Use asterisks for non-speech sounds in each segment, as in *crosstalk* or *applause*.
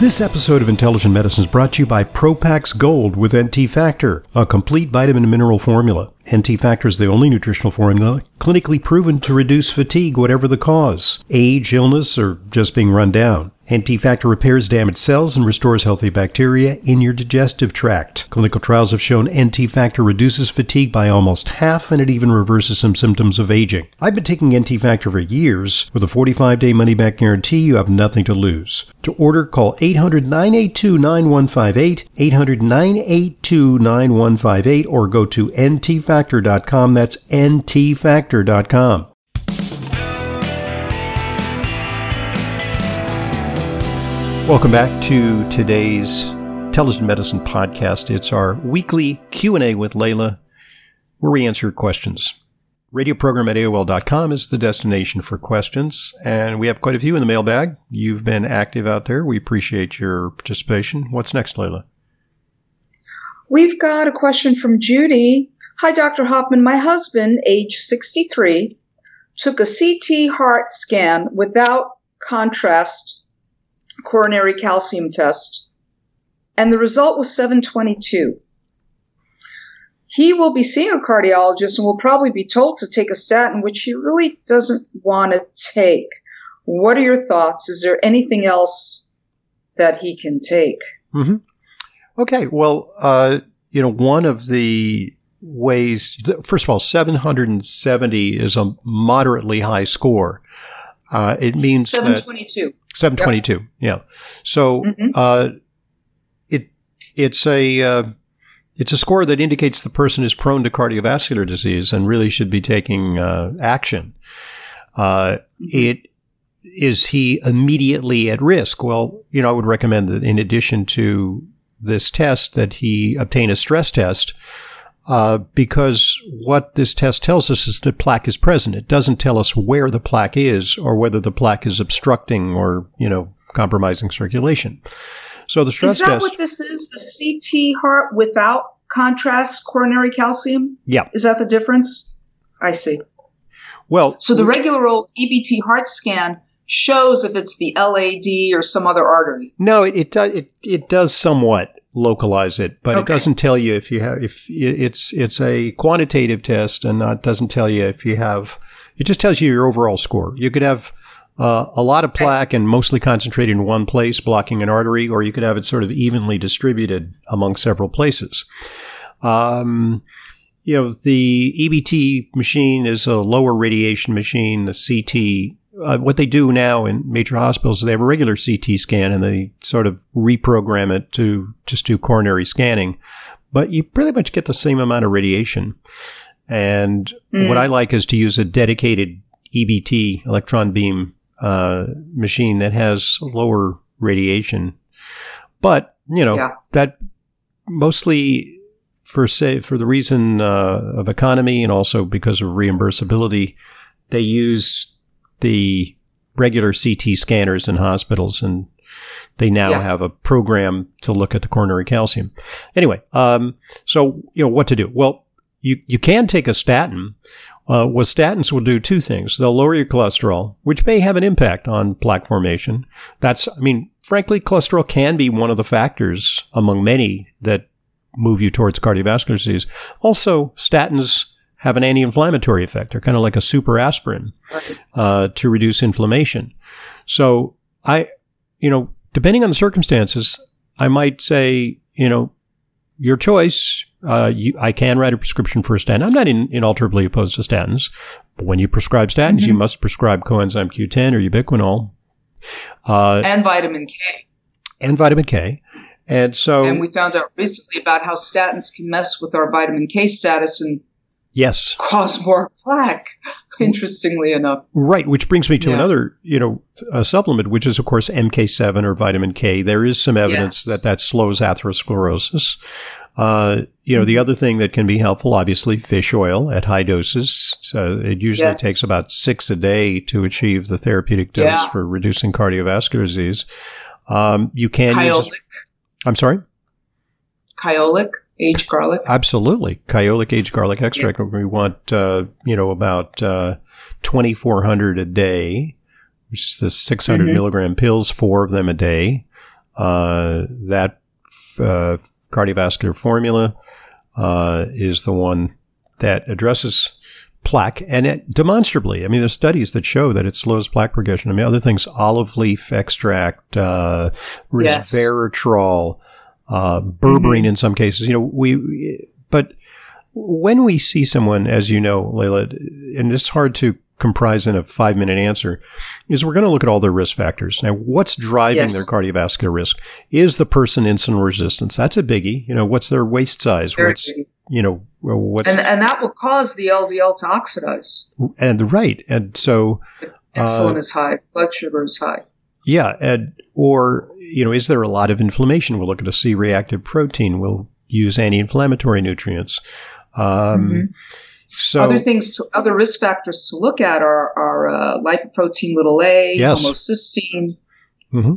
This episode of Intelligent Medicine is brought to you by Propax Gold with NT Factor, a complete vitamin and mineral formula. NT Factor is the only nutritional formula clinically proven to reduce fatigue, whatever the cause age, illness, or just being run down. NT Factor repairs damaged cells and restores healthy bacteria in your digestive tract. Clinical trials have shown NT Factor reduces fatigue by almost half and it even reverses some symptoms of aging. I've been taking NT Factor for years. With a 45 day money back guarantee, you have nothing to lose. To order, call 800 982 9158, 800 982 9158, or go to ntfactor.com. That's ntfactor.com. Welcome back to today's Intelligent Medicine podcast. It's our weekly Q&A with Leyla where we answer questions. Radio program at AOL.com is the destination for questions, and we have quite a few in the mailbag. You've been active out there. We appreciate your participation. What's next, Leyla? We've got a question from Judy. Hi, Dr. Hoffman. My husband, age 63, took a CT heart scan without contrast coronary calcium test, and the result was 722. He will be seeing a cardiologist and will probably be told to take a statin, which he really doesn't want to take. What are your thoughts? Is there anything else that he can take? Mm-hmm. Okay, well, uh, you know, one of the ways, first of all, 770 is a moderately high score. Uh, it means 722. 722. Yep. Yeah. So, mm-hmm. uh, it, it's a, uh, it's a score that indicates the person is prone to cardiovascular disease and really should be taking uh, action. Uh, mm-hmm. it is he immediately at risk? Well, you know, I would recommend that in addition to this test, that he obtain a stress test uh, because what this test tells us is that plaque is present. It doesn't tell us where the plaque is or whether the plaque is obstructing or, you know, compromising circulation. So the stress test. Is that test, what this is? The CT heart without contrast coronary calcium? Yeah. Is that the difference? I see. Well, so the regular old EBT heart scan shows if it's the LAD or some other artery. No, it it, it, it does somewhat localize it, but okay. it doesn't tell you if you have if it's it's a quantitative test and it doesn't tell you if you have. It just tells you your overall score. You could have uh, a lot of plaque and mostly concentrated in one place, blocking an artery, or you could have it sort of evenly distributed among several places. Um, you know, the EBT machine is a lower radiation machine. The CT uh, what they do now in major hospitals is they have a regular CT scan and they sort of reprogram it to just do coronary scanning. But you pretty much get the same amount of radiation. And mm. what I like is to use a dedicated EBT electron beam uh, machine that has lower radiation. But you know yeah. that mostly for say for the reason uh, of economy and also because of reimbursability, they use the regular CT scanners in hospitals, and they now yeah. have a program to look at the coronary calcium. Anyway, um, so you know what to do. Well, you you can take a statin. Uh, what statins will do two things. They'll lower your cholesterol, which may have an impact on plaque formation. That's, I mean, frankly, cholesterol can be one of the factors among many that move you towards cardiovascular disease. Also, statins have an anti-inflammatory effect. They're kind of like a super aspirin uh, to reduce inflammation. So I, you know, depending on the circumstances, I might say, you know, your choice. Uh, you, I can write a prescription for a statin. I'm not in, inalterably opposed to statins, but when you prescribe statins, mm-hmm. you must prescribe coenzyme Q10 or ubiquinol. Uh, and vitamin K. And vitamin K. And so. And we found out recently about how statins can mess with our vitamin K status and Yes. Cause more plaque, interestingly enough. Right, which brings me to yeah. another, you know, supplement, which is, of course, MK7 or vitamin K. There is some evidence yes. that that slows atherosclerosis. Uh, you know, the mm-hmm. other thing that can be helpful, obviously, fish oil at high doses. So it usually yes. takes about six a day to achieve the therapeutic dose yeah. for reducing cardiovascular disease. Um, you can Kyolic. use. I'm sorry? Kyolic aged garlic? Absolutely. Kyolic aged garlic extract. Yeah. We want, uh, you know, about uh, 2,400 a day, which is the 600 mm-hmm. milligram pills, four of them a day. Uh, that uh, cardiovascular formula uh, is the one that addresses plaque and it, demonstrably. I mean, there's studies that show that it slows plaque progression. I mean, other things, olive leaf extract, uh, resveratrol, uh, berberine mm-hmm. in some cases. You know, we, but when we see someone, as you know, Leyla, and it's hard to comprise in a five minute answer, is we're going to look at all their risk factors. Now, what's driving yes. their cardiovascular risk? Is the person insulin resistance? That's a biggie. You know, what's their waist size? Very what's, big. you know, what's. And, and that will cause the LDL to oxidize. And right. And so. insulin uh, is high, blood sugar is high. Yeah. And, or, you know, is there a lot of inflammation? We'll look at a C reactive protein. We'll use anti inflammatory nutrients. Um, mm-hmm. So other things, to, other risk factors to look at are, are uh, lipoprotein little a, yes. homocysteine. Mm-hmm.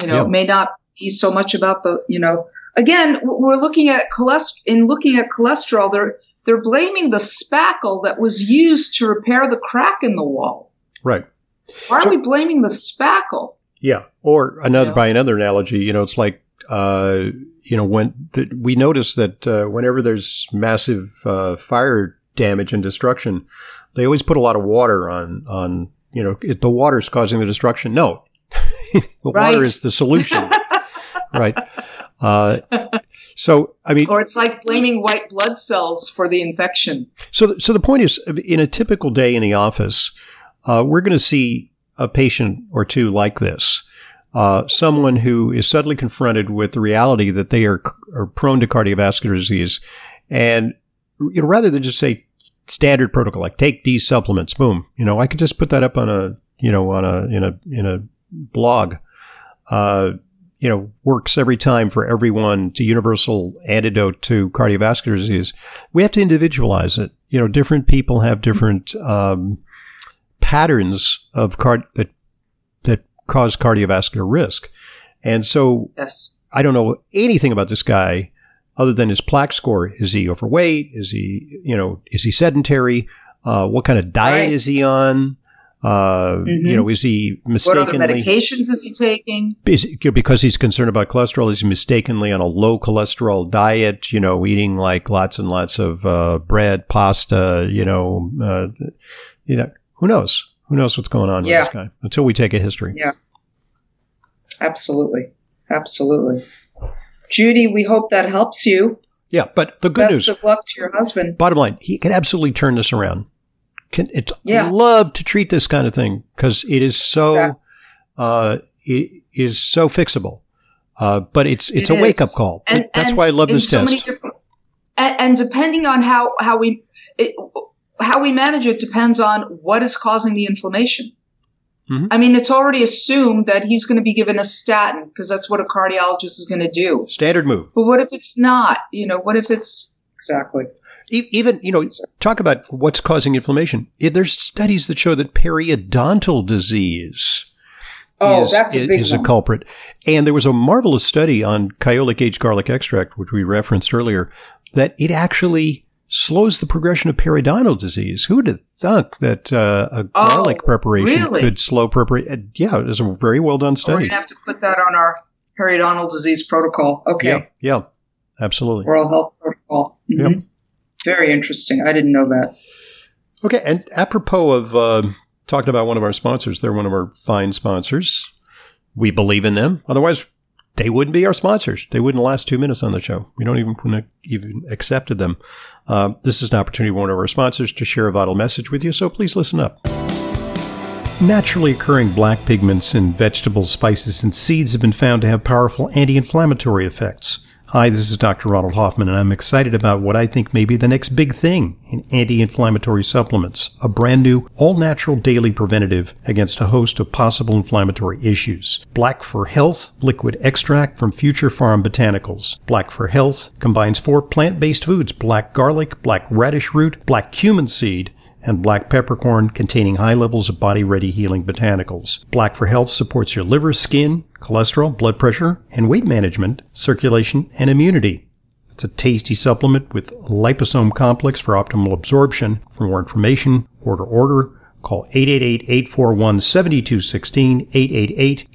You know, may not be so much about the, you know, again, we're looking at cholesterol. In looking at cholesterol, they're they're blaming the spackle that was used to repair the crack in the wall. Right. Why so, are we blaming the spackle? Yeah. Or another, you know? by another analogy, you know, it's like uh, you know, when the, we notice that uh, whenever there's massive uh, fire damage and destruction, they always put a lot of water on on you know it, the is causing the destruction. No, *laughs* the right. water is the solution, *laughs* right? Uh, so I mean, or it's like blaming white blood cells for the infection. So, so the point is, in a typical day in the office, uh, we're going to see a patient or two like this uh, someone who is suddenly confronted with the reality that they are, are prone to cardiovascular disease, and you know, rather than just say standard protocol like take these supplements, boom, you know, I could just put that up on a you know on a in a in a blog. Uh, you know, works every time for everyone. to universal antidote to cardiovascular disease. We have to individualize it. You know, different people have different um, patterns of card that that cause cardiovascular risk. And so yes. I don't know anything about this guy other than his plaque score. Is he overweight? Is he, you know, is he sedentary? Uh, what kind of diet right. is he on? Uh, mm-hmm. You know, is he mistakenly? What other medications is he taking? Is, because he's concerned about cholesterol, is he mistakenly on a low cholesterol diet? You know, eating like lots and lots of uh, bread, pasta. You know, uh, you know, who knows? Who knows what's going on yeah. with this guy until we take a history. Yeah. Absolutely. Absolutely. Judy, we hope that helps you. Yeah, but the good Best news. Best of luck to your husband. Bottom line, he can absolutely turn this around. Can it's yeah. love to treat this kind of thing because it is so exactly. uh, it is so fixable. Uh, but it's it's it a wake up call. And, That's and why I love this so test. And, and, depending on how how we it, how we manage it depends on what is causing the inflammation. Mm-hmm. I mean, it's already assumed that he's going to be given a statin because that's what a cardiologist is going to do. Standard move. But what if it's not? You know, what if it's exactly? Even, you know, talk about what's causing inflammation. There's studies that show that periodontal disease oh, is, that's a, big is a culprit. And there was a marvelous study on kyolic aged garlic extract, which we referenced earlier, that it actually slows the progression of periodontal disease. Who would have thunk that uh, a oh, garlic preparation really? could slow preparation? Uh, yeah, it was a very well done study. We're going to have to put that on our periodontal disease protocol. Okay. Yeah, yeah absolutely. Oral health protocol. Mm-hmm. Yep. Very interesting. I didn't know that. Okay, and apropos of uh, talking about one of our sponsors, they're one of our fine sponsors. We believe in them. Otherwise, they wouldn't be our sponsors. They wouldn't last two minutes on the show. We don't even even accepted them. Uh, this is an opportunity for one of our sponsors to share a vital message with you. So please listen up. Naturally occurring black pigments in vegetables, spices, and seeds have been found to have powerful anti-inflammatory effects. Hi, this is Dr. Ronald Hoffman, and I'm excited about what I think may be the next big thing in anti-inflammatory supplements, a brand new, all-natural daily preventative against a host of possible inflammatory issues. Black for Health liquid extract from Future Pharm Botanicals. Black for Health combines four plant-based foods, black garlic, black radish root, black cumin seed, and black peppercorn containing high levels of body ready healing botanicals. Black for Health supports your liver, skin, cholesterol, blood pressure, and weight management, circulation, and immunity. It's a tasty supplement with liposome complex for optimal absorption. For more information, order order Call 888-841-7216,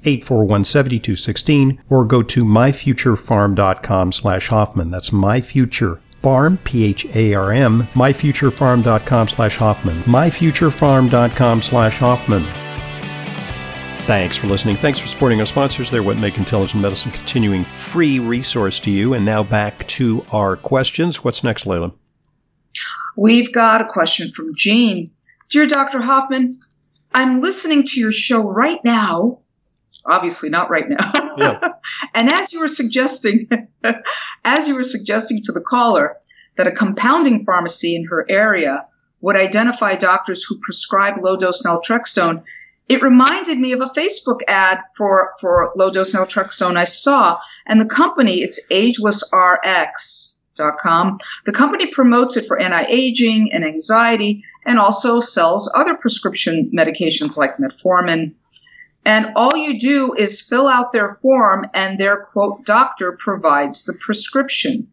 888-841-7216, or go to myfuturepharm.com slash Hoffman. That's myfuturepharm, P-H-A-R-M, myfuturepharm.com slash Hoffman, myfuturepharm.com slash Hoffman. Thanks for listening. Thanks for supporting our sponsors. They're what make intelligent medicine continuing free resource to you. And now back to our questions. What's next, Leyla? We've got a question from Jean. Dear Dr. Hoffman, I'm listening to your show right now. Obviously not right now. Yeah. *laughs* and as you were suggesting, *laughs* as you were suggesting to the caller that a compounding pharmacy in her area would identify doctors who prescribe low dose naltrexone, it reminded me of a Facebook ad for, for low dose naltrexone I saw, and the company, it's agelessrx.com. The company promotes it for anti-aging and anxiety and also sells other prescription medications like metformin. And all you do is fill out their form and their quote doctor provides the prescription.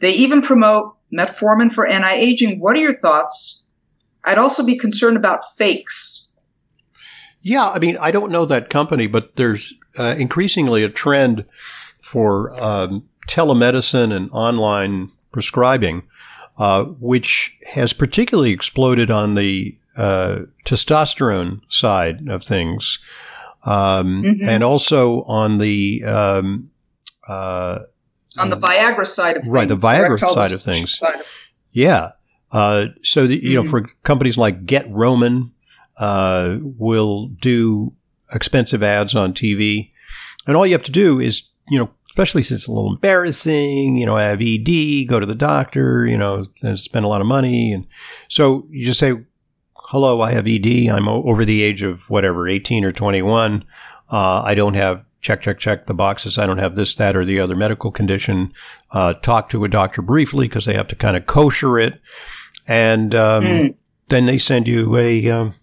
They even promote metformin for anti-aging. What are your thoughts? I'd also be concerned about fakes yeah, I mean, I don't know that company, but there's uh, increasingly a trend for um, telemedicine and online prescribing, uh, which has particularly exploded on the uh, testosterone side of things, um, mm-hmm. and also on the um, uh, on the Viagra side of things, right? The Viagra side of things, side of yeah. Uh, so the, you mm-hmm. know, for companies like Get Roman uh, will do expensive ads on TV. And all you have to do is, you know, especially since it's a little embarrassing, you know, I have ED, go to the doctor, you know, spend a lot of money. And so you just say, hello, I have ED. I'm over the age of whatever, 18 or 21. Uh, I don't have check, check, check the boxes. I don't have this, that, or the other medical condition. Uh, talk to a doctor briefly because they have to kind of kosher it. And um, mm. then they send you a, um,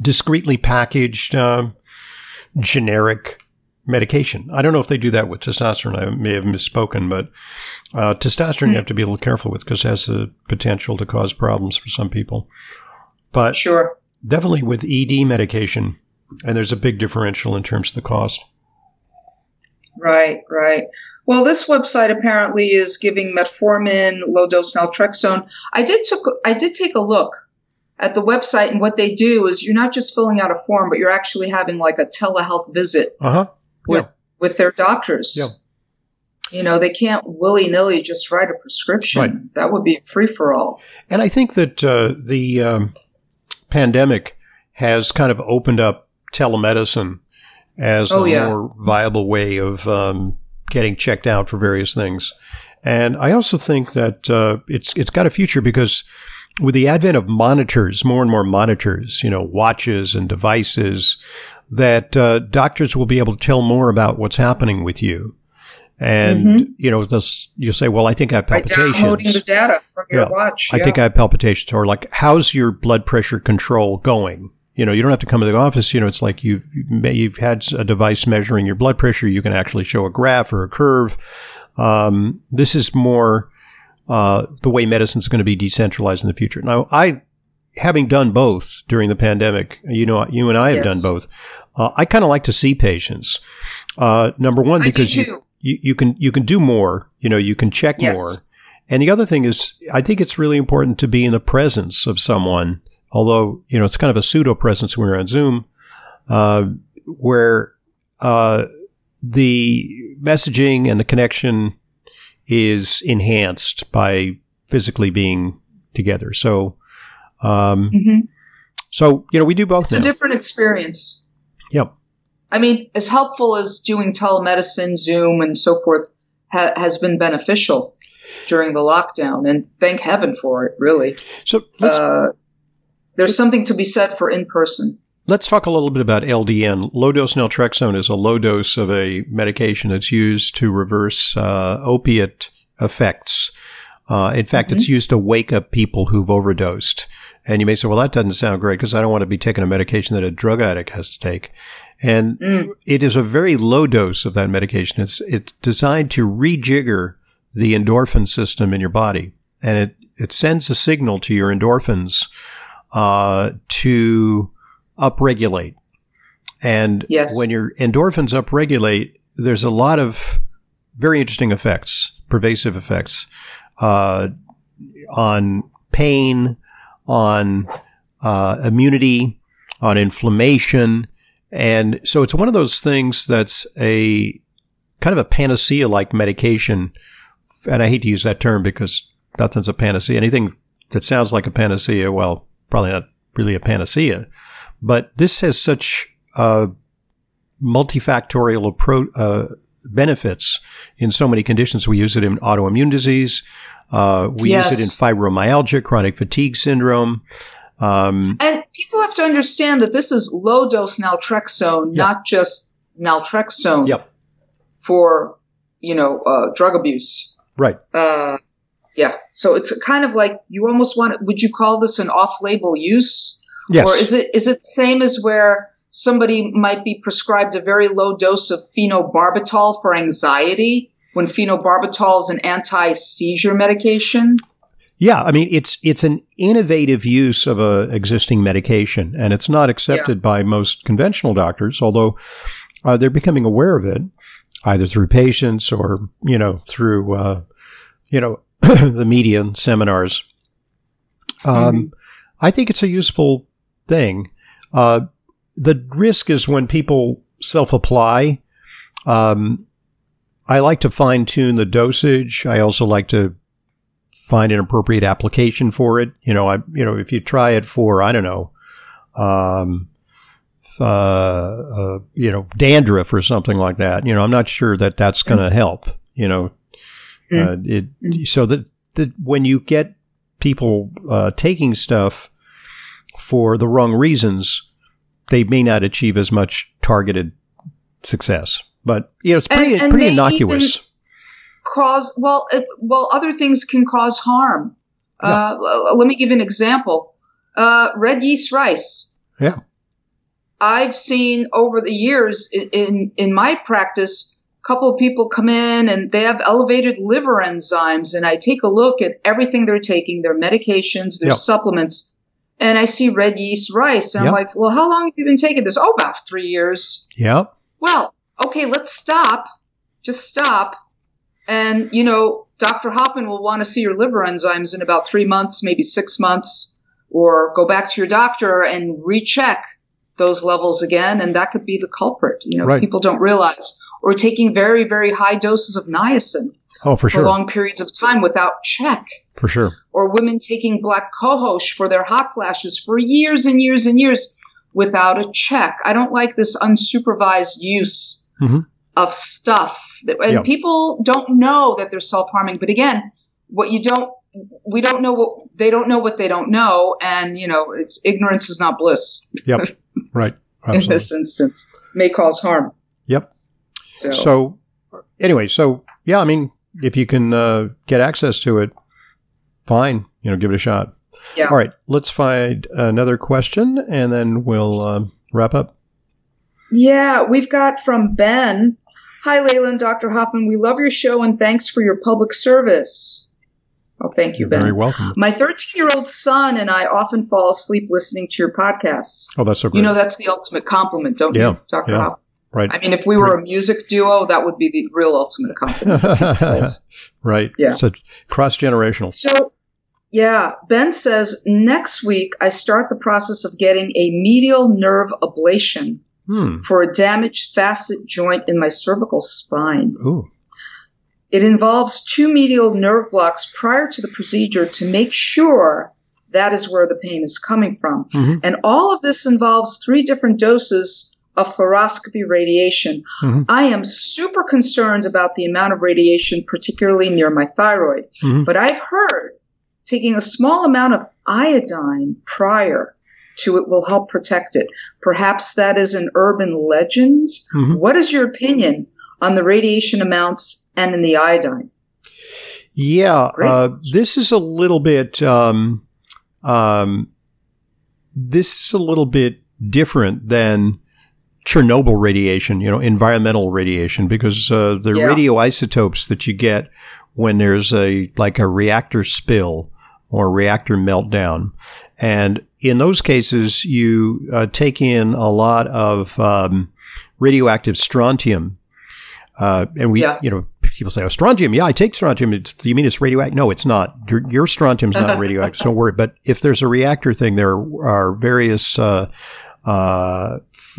discreetly packaged uh, generic medication. I don't know if they do that with testosterone. I may have misspoken, but uh, testosterone you have to be a little careful with because it has the potential to cause problems for some people. But sure, definitely with ED medication, and there's a big differential in terms of the cost. Right, right. Well, this website apparently is giving metformin, low dose naltrexone. I did took I did take a look at the website and what they do is you're not just filling out a form, but you're actually having like a telehealth visit uh-huh. with yeah. with their doctors. Yeah. You know, they can't willy nilly just write a prescription. Right. That would be free for all. And I think that uh, the um, pandemic has kind of opened up telemedicine as oh, a yeah. more viable way of um, getting checked out for various things. And I also think that uh, it's it's got a future because with the advent of monitors, more and more monitors, you know, watches and devices, that uh, doctors will be able to tell more about what's happening with you. And, mm-hmm. you know, this, you say, well, I think I have palpitations. By downloading the data from your yeah, watch. I think I have palpitations. Or like, how's your blood pressure control going? You know, you don't have to come to the office. You know, it's like you've, you've had a device measuring your blood pressure. You can actually show a graph or a curve. Um, this is more, uh, the way medicine is going to be decentralized in the future. Now, I, having done both during the pandemic, you know, you and I have yes. done both. Uh, I kind of like to see patients. Uh, number one, because you, you, you, can you can do more. You know, you can check yes. more. And the other thing is, I think it's really important to be in the presence of someone. Although you know, it's kind of a pseudo presence when you're on Zoom, uh, where uh, the messaging and the connection is enhanced by physically being together. So, um, mm-hmm. so you know, we do both. It's now. a different experience. Yep. I mean, as helpful as doing telemedicine, Zoom, and so forth ha- has been beneficial during the lockdown, and thank heaven for it. Really. So uh, there's something to be said for in person. Let's talk a little bit about LDN. Low dose naltrexone is a low dose of a medication that's used to reverse uh, opiate effects. Uh, in fact, mm-hmm. it's used to wake up people who've overdosed. And you may say, well, that doesn't sound great because I don't want to be taking a medication that a drug addict has to take. And mm. it is a very low dose of that medication. It's, it's designed to rejigger the endorphin system in your body. And it, it sends a signal to your endorphins uh, to upregulate. And Yes. when your endorphins upregulate, there's a lot of very interesting effects, pervasive effects uh, on pain, on uh, immunity, on inflammation. And so it's one of those things that's a kind of a panacea like medication. And I hate to use that term because nothing's a panacea. Anything that sounds like a panacea, well, probably not really a panacea. But this has such uh, multifactorial approach, uh, benefits in so many conditions. We use it in autoimmune disease. Uh, we use it in fibromyalgia, chronic fatigue syndrome. Um, And people have to understand that this is low dose naltrexone, Yeah. not just naltrexone Yep. for, you know, uh, drug abuse. right. Uh, yeah. So it's kind of like you almost want. Would you call this an off-label use, Yes. or is it is it the same as where somebody might be prescribed a very low dose of phenobarbital for anxiety when phenobarbital is an anti-seizure medication? Yeah, I mean it's it's an innovative use of a existing medication, and it's not accepted by most conventional doctors. Although uh, they're becoming aware of it, either through patients or you know through uh, you know *clears throat* the media and seminars. Um, I think it's a useful thing. Uh, the risk is when people self-apply. Um, I like to fine tune the dosage. I also like to find an appropriate application for it. You know, I you know if you try it for I don't know, um, uh, uh, you know, dandruff or something like that. You know, I'm not sure that that's going to help. You know, uh, it so that that when you get people uh, taking stuff for the wrong reasons, they may not achieve as much targeted success. But you know, it's pretty and pretty innocuous. cause well it, well other things can cause harm uh, let me give you an example uh, red yeast rice Yeah. i've seen over the years in, in in my practice a couple of people come in and they have elevated liver enzymes and i take a look at everything they're taking their medications their supplements and i see red yeast rice and Yep. i'm like well how long have you been taking this oh about three years yeah. well, okay, let's stop. Just stop. And, you know, Dr. Hoffman will want to see your liver enzymes in about three months, maybe six months, or go back to your doctor and recheck those levels again. And that could be the culprit. You know, Right. people don't realize. Or taking very, very high doses of niacin Oh, for for sure. long periods of time without check For sure. or women taking black cohosh for their hot flashes for years and years and years without a check. I don't like this unsupervised use Mhm. of stuff. That- And Yeah. people don't know that they're self harming. But again, what you don't, we don't know what they don't know what they don't know. And, you know, it's ignorance is not bliss Yep. *laughs* right. in this instance, may cause harm. Yep. So, So, anyway, so yeah, I mean, if you can uh, get access to it, fine. You know, give it a shot. Yeah. All right. Let's find another question, and then we'll uh, wrap up. Yeah, we've got from Ben. Hi, Leyland, Dr. Hoffman. We love your show and thanks for your public service. Oh, thank you, You're Ben. very welcome. My 13 year old son and I often fall asleep listening to your podcasts. Oh, that's so great. You know, that's the ultimate compliment, don't Yeah, you, Dr. yeah. Hoffman? Right. I mean, if we were a music duo, that would be the real ultimate compliment. *laughs* right. Yeah. So cross generational. So, yeah, Ben says next week I start the process of getting a medial nerve ablation Hmm. for a damaged facet joint in my cervical spine. Ooh. It involves two medial nerve blocks prior to the procedure to make sure that is where the pain is coming from. Mhm. And all of this involves three different doses of fluoroscopy radiation. Mhm. I am super concerned about the amount of radiation, particularly near my thyroid. Mhm. But I've heard taking a small amount of iodine prior to it will help protect it. Perhaps that is an urban legend. Mhm. What is your opinion on the radiation amounts and in the iodine? Yeah, uh, this is a little bit. Um, um, this is a little bit different than Chernobyl radiation. You know, environmental radiation, because uh, the Yeah. radioisotopes that you get when there's a like a reactor spill or reactor meltdown, and in those cases, you uh, take in a lot of um, radioactive strontium. Uh, and we, Yeah. you know, people say, oh, strontium. Yeah, I take strontium. It's, you mean it's radioactive? No, it's not. Your, your strontium's not *laughs* radioactive. don't worry. But if there's a reactor thing, there are various uh, uh,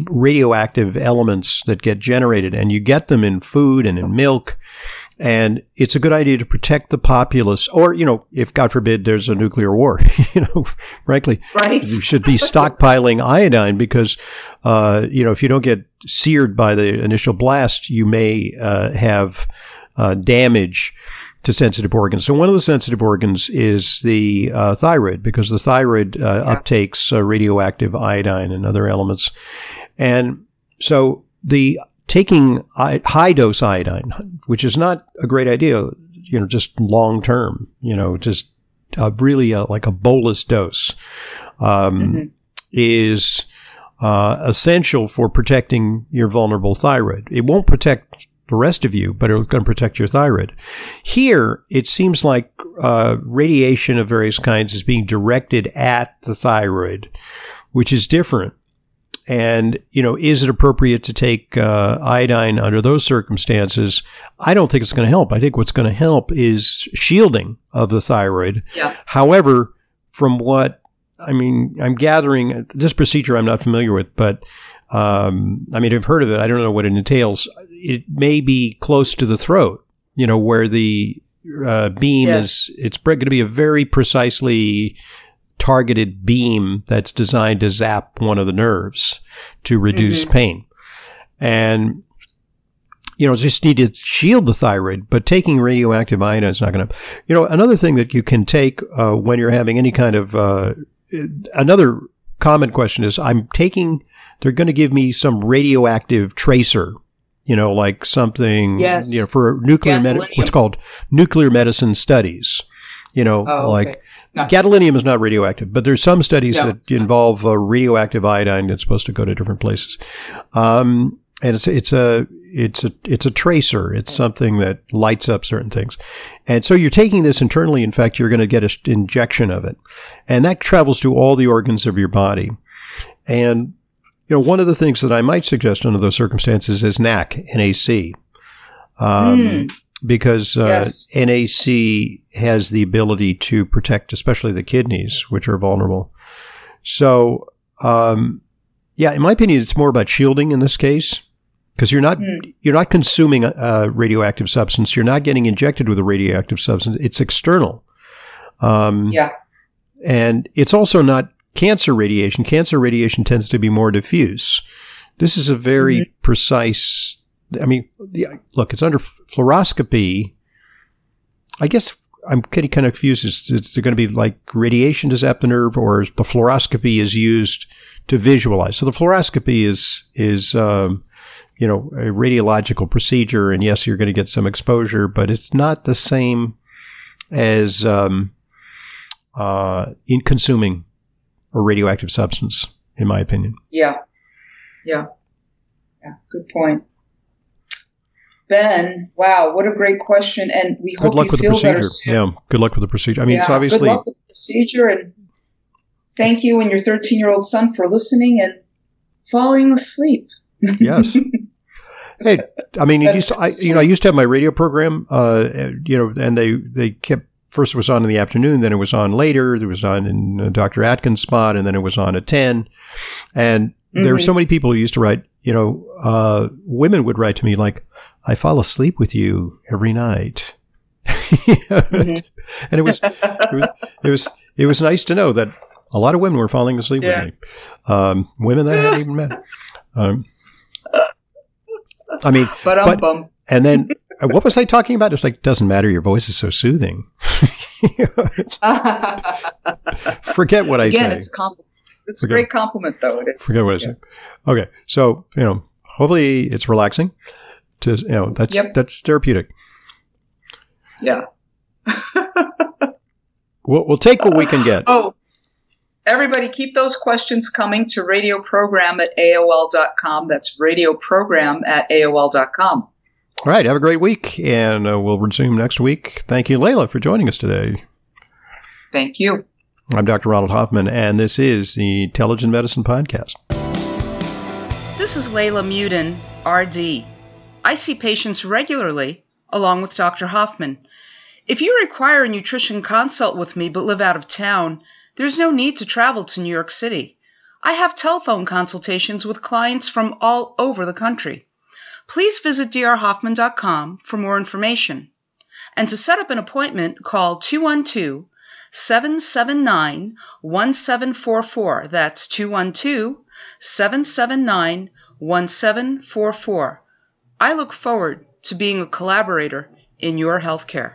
radioactive elements that get generated, and you get them in food and in milk. And it's a good idea to protect the populace, or you know, if God forbid there's a nuclear war, *laughs* you know, frankly, Right. you should be stockpiling iodine because, uh, you know, if you don't get seared by the initial blast, you may uh, have uh, damage to sensitive organs. So one of the sensitive organs is the uh, thyroid because the thyroid uh, Yeah. uptakes uh, radioactive iodine and other elements, and so the taking high dose iodine, which is not a great idea, you know, just long term, you know, just really uh like a bolus dose, um, Mhm. is uh, essential for protecting your vulnerable thyroid. It won't protect the rest of you, but it's going to protect your thyroid. Here, it seems like uh, radiation of various kinds is being directed at the thyroid, which is different. And, you know, is it appropriate to take uh, iodine under those circumstances? I don't think it's going to help. I think what's going to help is shielding of the thyroid. Yeah. However, from what I mean, I'm gathering this procedure I'm not familiar with, but um, I mean, I've heard of it. I don't know what it entails. It may be close to the throat, you know, where the uh, beam Yes. is, it's going to be a very precisely targeted beam that's designed to zap one of the nerves to reduce Mhm. pain. And, you know, just need to shield the thyroid, but taking radioactive iodine is not going to, you know, another thing that you can take uh, when you're having any kind of, uh, another common question is I'm taking, they're going to give me some radioactive tracer, you know, like something, Yes. you know, for nuclear, med- what's called nuclear medicine studies, you know, Oh, like okay. Gadolinium is not radioactive, but there's some studies No, that involve uh, radioactive iodine that's supposed to go to different places. Um, and it's, it's a, it's a, it's a tracer. It's something that lights up certain things. And so you're taking this internally. In fact, you're going to get an injection of it and that travels to all the organs of your body. And, you know, one of the things that I might suggest under those circumstances is NAC, NAC. Um, Mm. because uh, Yes. NAC has the ability to protect, especially the kidneys, which are vulnerable. So, um, yeah, in my opinion, it's more about shielding in this case because you're not Hmm. you're not consuming a, a radioactive substance. You're not getting injected with a radioactive substance. It's external. Um, Yeah. and it's also not cancer radiation. Cancer radiation tends to be more diffuse. This is a very Mhm. precise. I mean, yeah, look, it's under fluoroscopy. I guess I'm getting kind of confused. Is it's going to be like radiation to zap the nerve, or the fluoroscopy is used to visualize? So the fluoroscopy is is um, you know a radiological procedure, and yes, you're going to get some exposure, but it's not the same as um, uh, in consuming a radioactive substance, in my opinion. Yeah. Yeah. Yeah. Good point. Ben, wow, what a great question. And we Good hope luck you with the feel better procedure. soon. Yeah, good luck with the procedure. I mean, it's obviously Good luck with the procedure and thank you and your 13 year old son for listening and falling asleep. *laughs* yes. Hey, I mean, That's used to, I, you know, I used to have my radio program, uh, you know, and they, they kept, first it was on in the afternoon, then it was on later, it was on in uh, Dr. Atkins' spot, and then it was on at 10. And there were so many people who used to write, you know, uh, women would write to me like, I fall asleep with you every night. *laughs* Mhm. And it was, it was, it was, it was nice to know that a lot of women were falling asleep Yeah. with me. Um, women that I hadn't even met. Um, I mean, *laughs* But um, bum. And then *laughs* uh, what was I talking about? It's like doesn't matter. Your voice is so soothing. *laughs* Forget what I Again, say. it's a compliment. It's a great compliment, though. It is. Forget what I say. Okay, so you know, hopefully it's relaxing. To you know, that's Yep. that's therapeutic. Yeah. *laughs* We'll, we'll take what we can get. Oh, everybody, keep those questions coming to radioprogram at AOL.com. That's radioprogram at AOL.com. All right, have a great week, and uh, we'll resume next week. Thank you, Leyla, for joining us today. Thank you. I'm Dr. Ronald Hoffman, and this is the Intelligent Medicine Podcast. This is Leyla Muedin, RD. I see patients regularly, along with Dr. Hoffman. If you require a nutrition consult with me but live out of town, there's no need to travel to New York City. I have telephone consultations with clients from all over the country. Please visit drhoffman.com for more information. And to set up an appointment, call 212 779 1744. That's 212 779 1744. I look forward to being a collaborator in your healthcare.